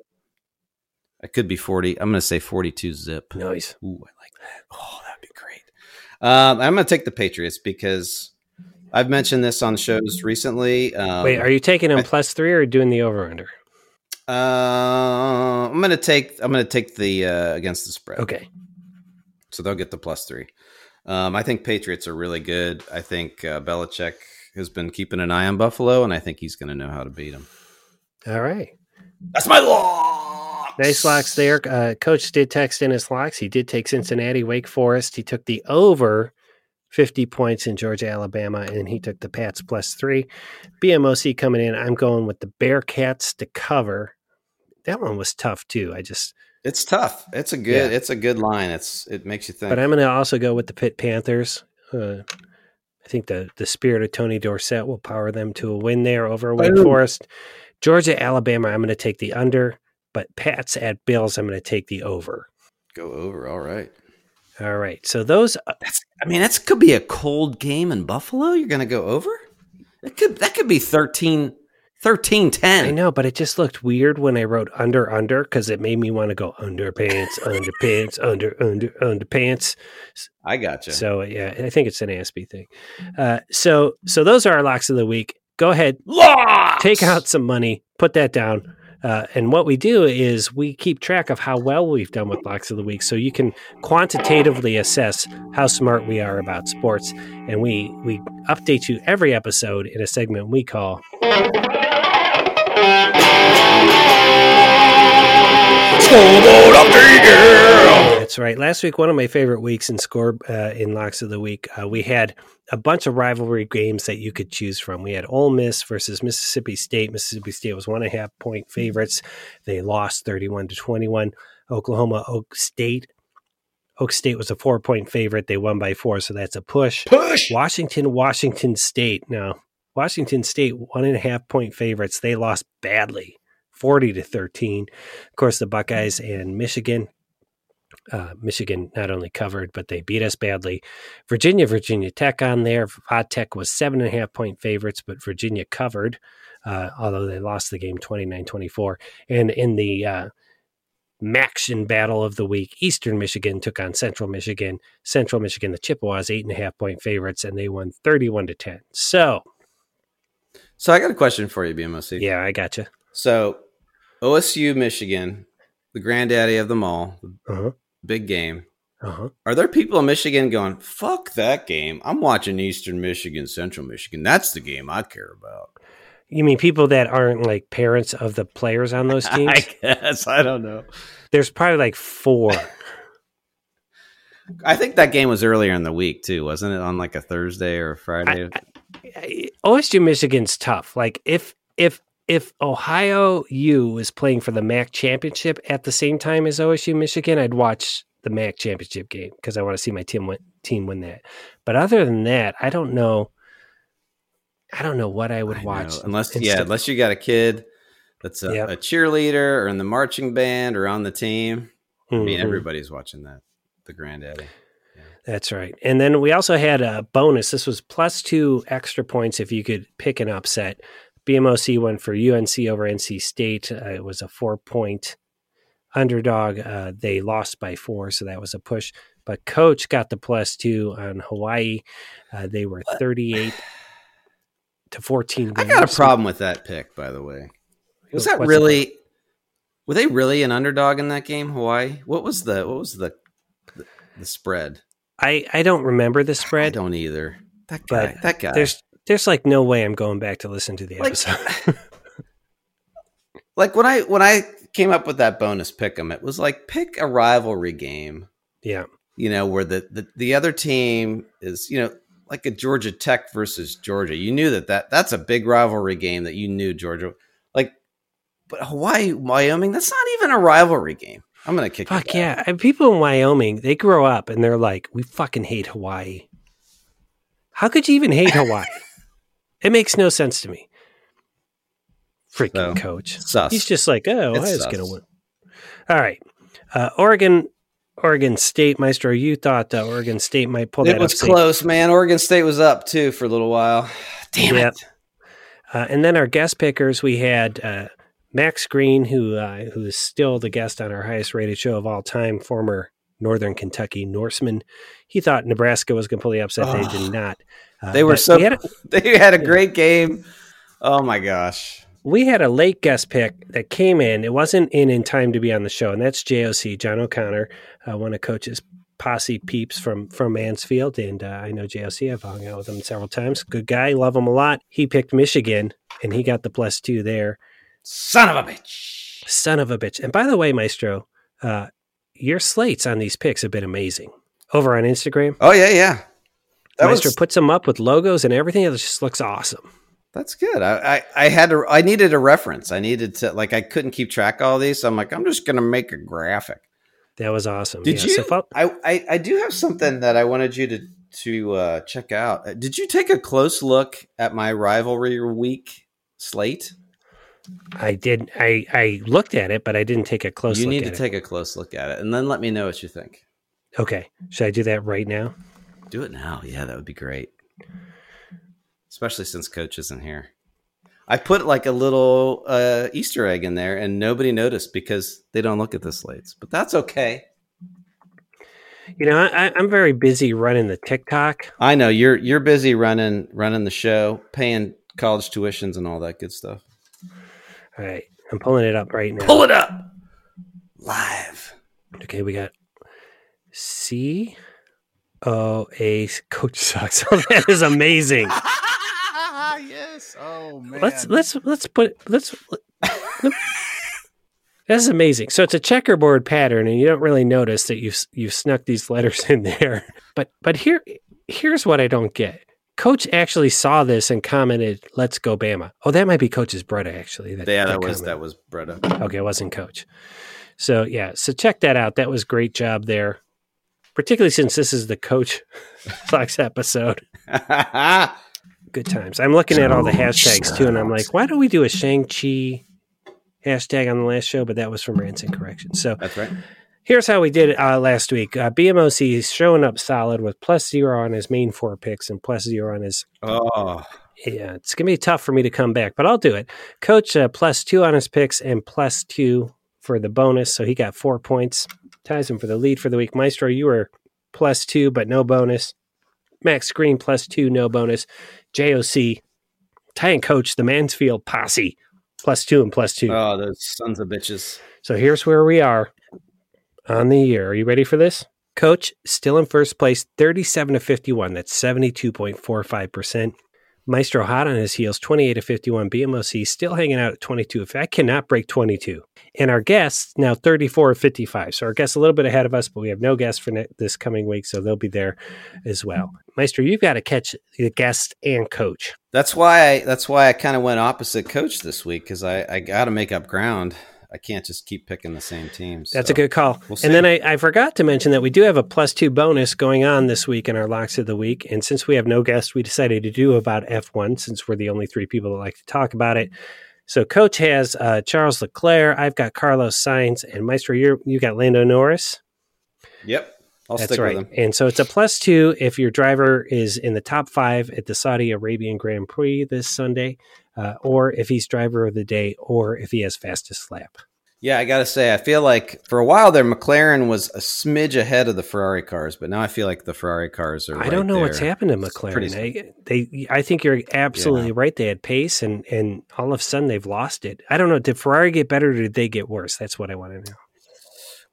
It could be 40. I'm going to say 42 zip. Nice. Ooh, I like that. Oh, that'd be great. Um, I'm going to take the Patriots because I've mentioned this on shows recently. Um, Wait, are you taking them I- plus three or doing the over under? Uh, I'm gonna take I'm gonna take the uh, against the spread. Okay. so they'll get the plus three. Um, I think Patriots are really good. I think uh, Belichick has been keeping an eye on Buffalo, and I think he's going to know how to beat them. All right. That's my lock. Nice locks there. Uh, Coach did text in his locks. He did take Cincinnati, Wake Forest. He took the over 50 points in Georgia, Alabama, and he took the Pats plus three. BMOC coming in. I'm going with the Bearcats to cover. That one was tough too. I just, It's tough. It's a good. Yeah. It's a good line. It's it makes you think. but I'm going to also go with the Pitt Panthers. Uh, I think the the spirit of Tony Dorsett will power them to a win there over Wake Boom. Forest. Georgia, Alabama. I'm going to take the under, but Pats at Bills. I'm going to take the over. Go over. All right. All right. So those uh, That's. I mean, that could be a cold game in Buffalo. You're going to go over. It could. That could be 13, 13 10. I know, but it just looked weird when I wrote under under because it made me want to go underpants, underpants, under under underpants. I gotcha. So yeah, I think it's an Aspie thing. Uh, so so those are our locks of the week. Go ahead, Locks! take out some money, put that down. Uh, and what we do is we keep track of how well we've done with locks of the week, so you can quantitatively assess how smart we are about sports. And we we update you every episode in a segment we call. That's right. Last week, one of my favorite weeks in score uh, in locks of the week, uh, we had a bunch of rivalry games that you could choose from. We had Ole Miss versus Mississippi State. Mississippi State was one and a half point favorites. They lost thirty-one to twenty-one. Oklahoma Oak State. Oak State was a four-point favorite. They won by four, so that's a push. Push. Washington, Washington State. Now, Washington State, one and a half point favorites. They lost badly, 40 to 13. Of course, the Buckeyes and Michigan. Uh, Michigan not only covered, but they beat us badly. Virginia, Virginia Tech on there. Hot Tech was seven and a half point favorites, but Virginia covered, uh, although they lost the game 29 24. And in the uh, MACtion battle of the week, Eastern Michigan took on Central Michigan. Central Michigan, the Chippewas, eight and a half point favorites, and they won 31 to 10. So, So I got a question for you, BMOC. yeah, I got you. So OSU, Michigan, the granddaddy of them all, Uh huh. big game. Uh huh. Are there people in Michigan going, fuck that game? I'm watching Eastern Michigan, Central Michigan. That's the game I care about. You mean people that aren't like parents of the players on those [LAUGHS] teams? I guess. I don't know. There's probably like four. I think that game was earlier in the week, too. Wasn't it on like a Thursday or a Friday? I- OSU Michigan's tough. Like if if if Ohio U was playing for the MAC championship at the same time as OSU Michigan, I'd watch the MAC championship game because I want to see my team win, team win that. But other than that, I don't know. I don't know what I would I know. watch unless yeah, unless you got a kid that's a, Yep. a cheerleader or in the marching band or on the team. I mean, Mhm. everybody's watching that. The granddaddy. That's right. And then we also had a bonus. This was plus two extra points if you could pick an upset. BMOC won for UNC over NC State. Uh, it was a four point underdog. Uh, they lost by four, so that was a push. But Coach got the plus two on Hawaii. Uh, they were 38 [SIGHS] to 14. I got a problem with that pick, by the way. Was that What's really? Were they really an underdog in that game, Hawaii? What was the what was the the, the spread? I, I don't remember the spread. I don't either. That guy. But that guy. There's there's like no way I'm going back to listen to the Like- episode. [LAUGHS] [LAUGHS] like when I when I came up with that bonus pick 'em, it was like pick a rivalry game. yeah. You know where the, the the other team is. You know like a Georgia Tech versus Georgia. You knew that that that's a big rivalry game that you knew Georgia. Like, but Hawaii Wyoming that's not even a rivalry game. I'm gonna kick. Fuck yeah. And people in Wyoming, they grow up and they're like, we fucking hate Hawaii. How could you even hate Hawaii? [LAUGHS] it makes no sense to me. Freaking So, coach. Sus. He's just like, oh, It's Ohio's sus. going to win. All right. Uh, Oregon, Oregon State, Maestro, you thought uh, Oregon State might pull it that It was close, man. Oregon State was up too for a little while. Damn Yep. it. Uh, and then our guest pickers, we had uh, Max Green, who uh, who is still the guest on our highest rated show of all time, former Northern Kentucky Norseman. He thought Nebraska was going to pull the upset. They Oh. did not. Uh, They were so We had, a, they had a [LAUGHS] great game. Oh my gosh. we had a late guest pick that came in. It wasn't in in time to be on the show, and that's JOC John O'Connor, uh, one of Coach's posse peeps from from Mansfield, and uh, I know JOC. I've hung out with him several times. Good guy, love him a lot. He picked Michigan, and he got the plus two there. Son of a bitch. Son of a bitch. And by the way, Maestro, uh, your slates on these picks have been amazing. Over on Instagram, Oh yeah, yeah. That Maestro was, puts them up with logos and everything. It just looks awesome. that's good. I, I I had to I needed a reference. I needed to like I couldn't keep track of all these, so I'm like, I'm just gonna make a graphic. That was awesome. Did Yeah, you? so I, I I do have something that I wanted you to to uh, check out. Uh, Did you take a close look at my rivalry week slate? I did. I I looked at it, but I didn't take a close. you need to take a close look at it, and then let me know what you think. Okay, should I do that right now? Do it now. Yeah, that would be great. Especially since coach isn't here. I put like a little uh, Easter egg in there and nobody noticed because they don't look at the slates. But that's okay. You know, I, I'm very busy running the TikTok. I know you're you're busy running running the show, paying college tuitions and all that good stuff. All right, I'm pulling it up right now. Pull it up live. Okay, we got C Oh, o A Coach sucks. [LAUGHS] Oh, that is amazing. [LAUGHS] yes. Oh man. let's let's let's put let's. [LAUGHS] That's amazing. So it's a checkerboard pattern, and you don't really notice that you've you've snuck these letters in there. But but here here's what I don't get. Coach actually saw this and commented, "Let's go Bama." Oh, that might be Coach's brother actually. Yeah, that was commented. that was Bretta. Okay, it wasn't Coach. So yeah, so check that out. That was great job there, particularly since this is the Coach [LAUGHS] Fox episode. [LAUGHS] Good times. I'm looking at all the hashtags too, and I'm like, why don't we do a Shang Chi hashtag on the last show? But that was from Rants and Corrections. So That's right. here's how we did it uh, last week. Uh, BMOC is showing up solid with plus zero on his main four picks and plus zero on his Oh, yeah, it's gonna be tough for me to come back, but I'll do it. Coach uh, plus two on his picks and plus two for the bonus, so he got four points. Ties him for the lead for the week. Maestro, you were plus two, but no bonus. Max Green plus two, no bonus. JOC, tying coach the Mansfield posse plus two and plus two. oh, those sons of bitches. So here's where we are on the year. Are you ready for this? Coach still in first place, 37 to 51. That's 72.45%. Maestro hot on his heels, 28 to 51. BMOC still hanging out at 22. If I cannot break 22. And our guests now 34 to 55. So our guests a little bit ahead of us, but we have no guests for ne- this coming week. So they'll be there as well. Maestro, you've got to catch the guest and coach. That's why I, that's why I kind of went opposite coach this week because I, I got to make up ground. I can't just keep picking the same teams. That's so a good call. we'll and then I, I forgot to mention that we do have a plus two bonus going on this week in our locks of the week. And since we have no guests, we decided to do about F1 since we're the only three people that like to talk about it. So Coach has uh, Charles Leclerc. I've got Carlos Sainz, and Maestro, you you got Lando Norris. Yep, I'll That's stick right. with him. And so it's a plus two if your driver is in the top five at the Saudi Arabian Grand Prix this Sunday, uh, or if he's driver of the day, or if he has fastest lap. Yeah, I got to say, I feel like for a while there, McLaren was a smidge ahead of the Ferrari cars, but now I feel like the Ferrari cars are. I don't right know what's happened to McLaren. They, they, I think you're absolutely right. They had pace, and and all of a sudden they've lost it. I don't know. Did Ferrari get better, or did they get worse? That's what I want to know.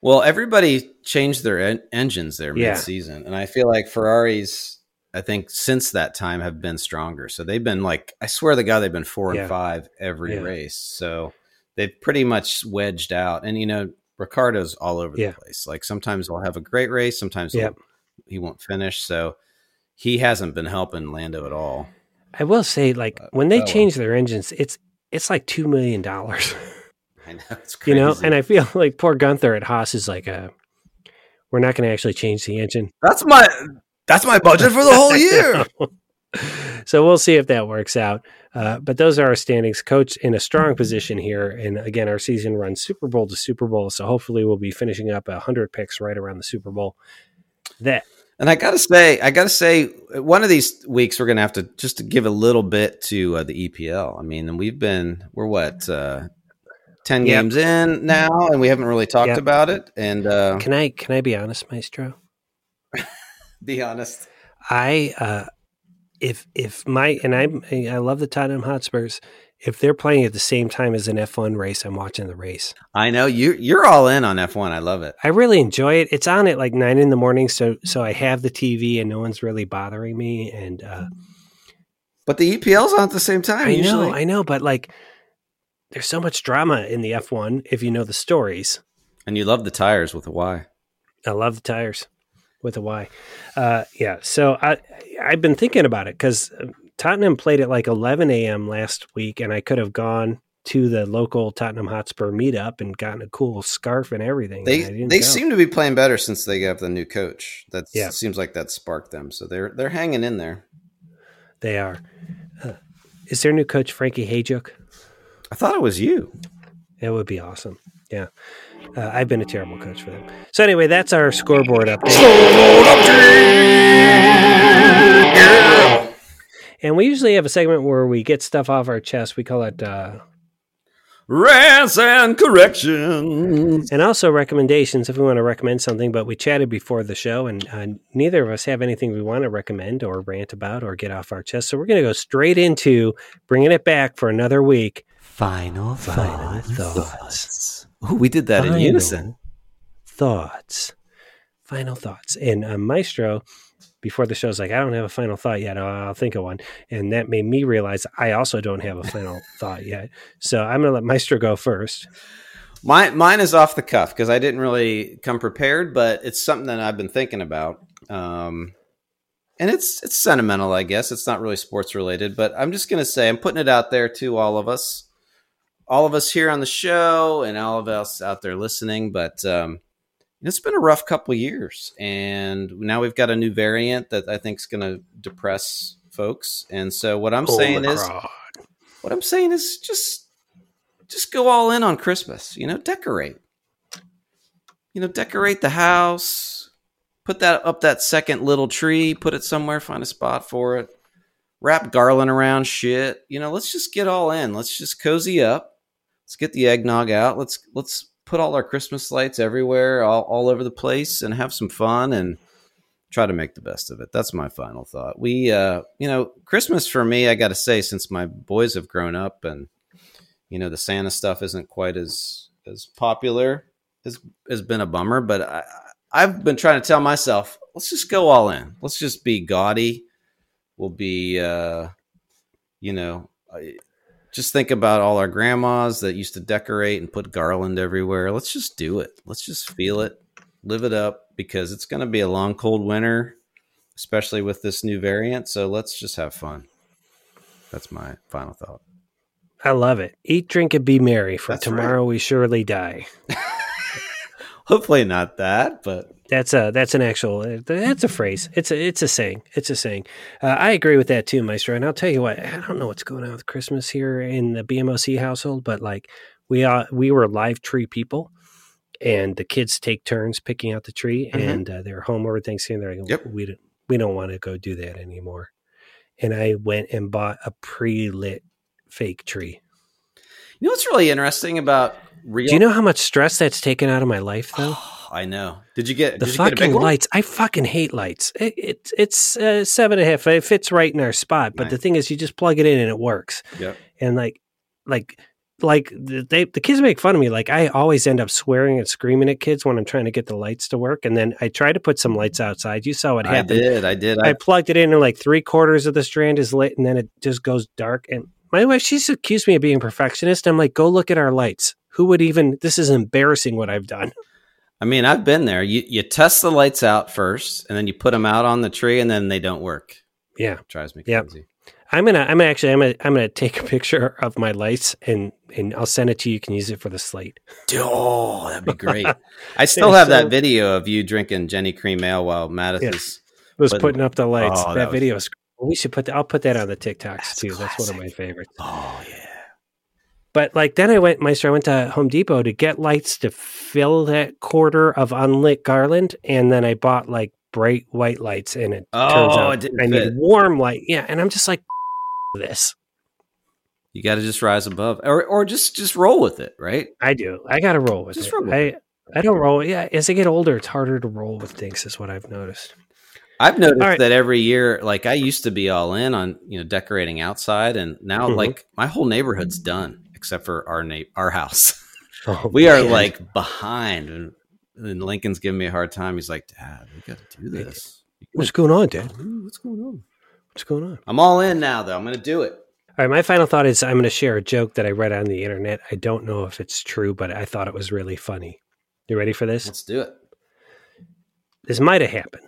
Well, everybody changed their en- engines there Yeah. mid-season, and I feel like Ferraris, I think since that time have been stronger. So they've been like, I swear to God, they've been four Yeah. and five every Yeah. race. So they've pretty much wedged out. And you know, Ricciardo's all over Yeah. the place. Like sometimes he'll have a great race, sometimes Yep. he won't finish. So he hasn't been helping Lando at all. I will say, like Uh, when they oh, change their engines, it's it's like two million dollars. I know [LAUGHS] it's [LAUGHS] you know, and I feel like poor Gunther at Haas is like, uh, we're not going to actually change the engine. that's my that's my budget for the whole year. [LAUGHS] so we'll see if that works out. Uh, but those are our standings. Coach in a strong position here, and again, our season runs Super Bowl to Super Bowl, so hopefully we'll be finishing up hundred picks right around the Super Bowl. That And I gotta say, I gotta say, one of these weeks we're gonna have to just to give a little bit to uh, the EPL. I mean, we've been we're what uh, ten Yep. games in now, and we haven't really talked Yep. about it. And uh, can I can I be honest, Maestro? [LAUGHS] be honest, I uh, if if my and I I love the Tottenham Hotspurs. If they're playing at the same time as an F1 race, I'm watching the race. I know you you're all in on F one. I love it. I really enjoy it. It's on at like nine in the morning, so so I have the TV and no one's really bothering me. And uh, But the EPL's on at the same time. I usually. know, I know, but like, there's so much drama in the F1 if you know the stories. and you love the tires with a Y. I love the tires with a Y. Uh, yeah, so I I've been thinking about it because Tottenham played at like 11 a.m. last week, and I could have gone to the local Tottenham Hotspur meetup and gotten a cool scarf and everything. They and they go. seem to be playing better since they got the new coach. That Yeah. seems like that sparked them. So they're they're hanging in there. they are. Uh, is their new coach Frankie Hejduk? I thought it was you. That would be awesome. Yeah. Uh, I've been a terrible coach for them. So anyway, that's our scoreboard update. And we usually have a segment where we get stuff off our chest. We call it, uh, Rants and corrections. and also recommendations if we want to recommend something. But we chatted before the show, and uh, neither of us have anything we want to recommend or rant about or get off our chest. So we're going to go straight into bringing it back for another week. Final, Final thoughts. Ooh, we did that in unison. Thoughts. Final thoughts. And uh, Maestro, before the show's like, I don't have a final thought yet. I'll, think of one. And that made me realize I also don't have a final [LAUGHS] thought yet. So I'm going to let Maestro go first. Mine, mine is off the cuff because I didn't really come prepared, but it's something that I've been thinking about. Um, and it's it's sentimental, I guess. It's not really sports related, but I'm just gonna say I'm putting it out there to all of us, all of us here on the show, and all of us out there listening. But um, it's been a rough couple years, and now we've got a new variant that I think is going to depress folks. And so what I'm saying is, what I'm saying is just just go all in on Christmas. You know, decorate. You know, decorate the house. Put that up that second little tree. Put it somewhere. Find a spot for it. Wrap garland around shit. You know, let's just get all in. Let's just cozy up. Let's get the eggnog out. Let's let's put all our Christmas lights everywhere, all, all over the place, and have some fun and try to make the best of it. That's my final thought. We, uh, you know, Christmas for me, I got to say, since my boys have grown up and you know the Santa stuff isn't quite as as popular, has has been a bummer. But I, I've been trying to tell myself, let's just go all in. Let's just be gaudy. We'll be, uh, you know, I- just think about all our grandmas that used to decorate and put garland everywhere. Let's just do it. Let's just feel it, live it up because it's going to be a long, cold winter, especially with this new variant. So let's just have fun. That's my final thought. I love it. Eat, drink, and be merry. For That's right. tomorrow we surely die. [LAUGHS] Hopefully not that, but That's a that's an actual that's a phrase. It's a it's a saying. It's a saying. Uh, I agree with that too, Maestro. And I'll tell you what. I don't know what's going on with Christmas here in the BMOC household, but like we uh we were live tree people, and the kids take turns picking out the tree, Mhm. and uh, they're home over Thanksgiving. They're like, Yep. we don't we don't want to go do that anymore. And I went and bought a pre lit fake tree. you know what's really interesting about real? Do you know how much stress that's taken out of my life, though? I know. Did you get the did you get a big fucking one? lights. I fucking hate lights. It, it, it's uh, seven and a half. It fits right in our spot. But the thing is, you just plug it in and it works. Yep. And like, like, like the- they the kids make fun of me. Like I always end up swearing and screaming at kids when I'm trying to get the lights to work. And then I try to put some lights outside. You saw what happened. I did. I did. I, I, plugged it in and like three quarters of the strand is lit and then it just goes dark. And my wife, she's accused me of being a perfectionist. I'm like, go look at our lights. Who would even? This is embarrassing what I've done. I mean, I've been there. You you test the lights out first, and then you put them out on the tree, and then they don't work. Yeah. drives me Yep. crazy. I'm gonna I'm actually I'm gonna I'm gonna take a picture of my lights and and I'll send it to you. You can use it for the slate. Oh, that'd be great. [LAUGHS] I still have so- that video of you drinking Genny Cream Ale while Mattis was But- putting up the lights. Oh, that that was- video is. We should put. I'll put that on the TikToks That's too. That's one of my favorites. Oh yeah. But like then I went, Meister. I went to Home Depot to get lights to fill that quarter of unlit garland, and then I bought like bright white lights, and it turns Oh, out it I fit. need warm light. Yeah, and I'm just like [LAUGHS] this. You got to just rise above, or or just just roll with it, right? I do. I got to roll with Just it. roll with I I don't roll. Yeah, as I get older, it's harder to roll with things. Is what I've noticed. I've noticed right. that every year, like I used to be all in on you know decorating outside, and now Mhm. like my whole neighborhood's done except for our na- our house. [LAUGHS] Oh, we are like behind, and, and Lincoln's giving me a hard time. He's like, "Dad, we got to do this." What's going on, Dad? What's going on? What's going on? I'm all in now, though. I'm going to do it. All right, my final thought is I'm going to share a joke that I read on the internet. I don't know if it's true, but I thought it was really funny. You ready for this? Let's do it. This might have happened,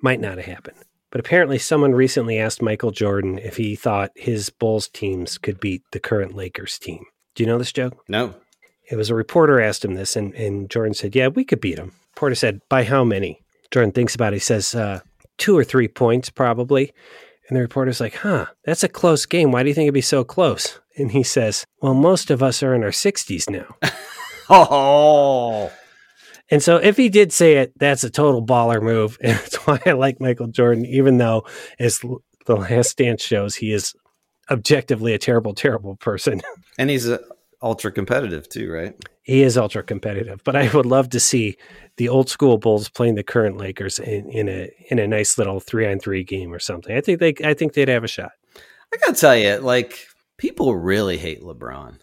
might not have happened. But apparently, someone recently asked Michael Jordan if he thought his Bulls teams could beat the current Lakers team. Do you know this joke? No, It was a reporter asked him this, and, and Jordan said, Yeah, we could beat them. Reporter said, By how many? Jordan thinks about it. He says, uh, Two or three points, probably. And the reporter's like, Huh, that's a close game. Why do you think it'd be so close? And he says, Well, most of us are in our 60s now. [LAUGHS] Oh, And so if he did say it, that's a total baller move. [LAUGHS] And that's why I like Michael Jordan, even though, as the last dance shows, he is objectively a terrible, terrible person. [LAUGHS] and he's uh, ultra competitive too, right? he is ultra competitive. But I would love to see the old school Bulls playing the current Lakers in, in a in a nice little three on three game or something. I think they I think they'd have a shot. I gotta tell you, like people really hate LeBron,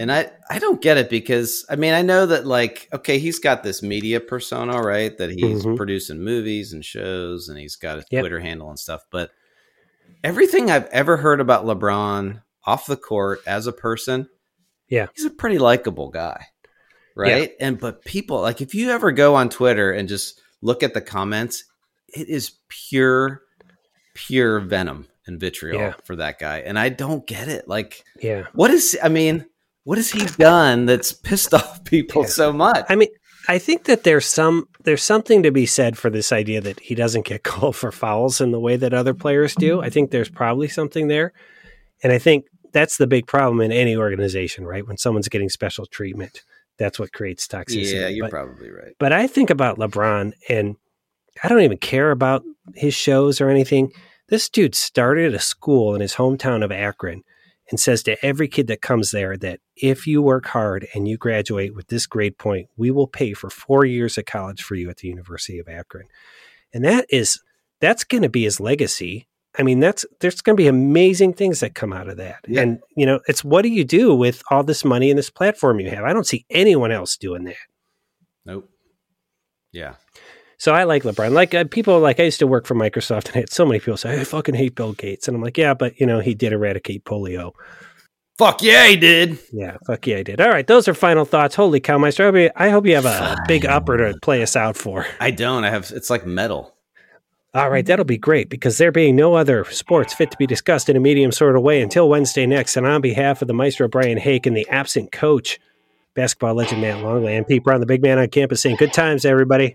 and I I don't get it because I mean I know that like okay he's got this media persona right that he's Mhm. producing movies and shows and he's got a Yep. Twitter handle and stuff, but everything I've ever heard about LeBron off the court as a person, Yeah. he's a pretty likable guy, right? And but people like if you ever go on Twitter and just look at the comments, it is pure pure venom and vitriol Yeah. for that guy. And I don't get it. Like, Yeah. what is, I mean, what has he done that's pissed [LAUGHS] off people Yeah. so much? I mean, I think that there's some there's something to be said for this idea that he doesn't get [LAUGHS] called for fouls in the way that other players do. I think there's probably something there. And I think that's the big problem in any organization, right? When someone's getting special treatment, that's what creates toxicity. yeah, you're But- probably right. But I think about LeBron and I don't even care about his shows or anything. This dude started a school in his hometown of Akron and says to every kid that comes there that if you work hard and you graduate with this grade point, we will pay for four years of college for you at the University of Akron. And that is that's going to be his legacy. I mean, that's there's going to be amazing things that come out of that. Yeah. And you know, it's what do you do with all this money and this platform you have? I don't see anyone else doing that. Nope. Yeah. So I like LeBron. Like uh, people, like I used to work for Microsoft, and I had so many people say, "I fucking hate Bill Gates," and I'm like, "Yeah, but you know, he did eradicate polio." Fuck yeah, he did. Yeah, fuck yeah, I did. All right, those are final thoughts. Holy cow, Meister! I hope you, I hope you have a big upper to play us out for. I don't. I have. It's like metal. All right, that'll be great because there being no other sports fit to be discussed in a medium sort of way until Wednesday next. And on behalf of the Maestro Brian Hake and the absent coach, basketball legend Matt Longley, and Pete Brown, the big man on campus, saying good times, everybody.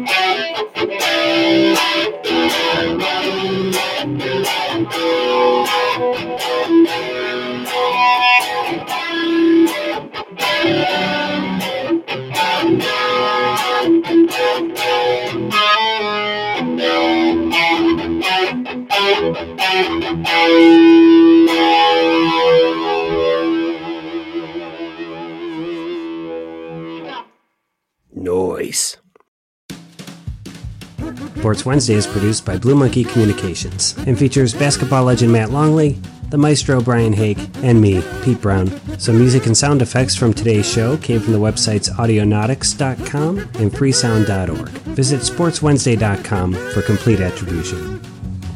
Noise. Sports Wednesday is produced by Blue Monkey Communications and features basketball legend Matt Longley, the maestro Brian Hake, and me, Pete Brown. Some music and sound effects from today's show came from the websites audionautix.com and freesound.org. Visit sportswednesday.com for complete attribution.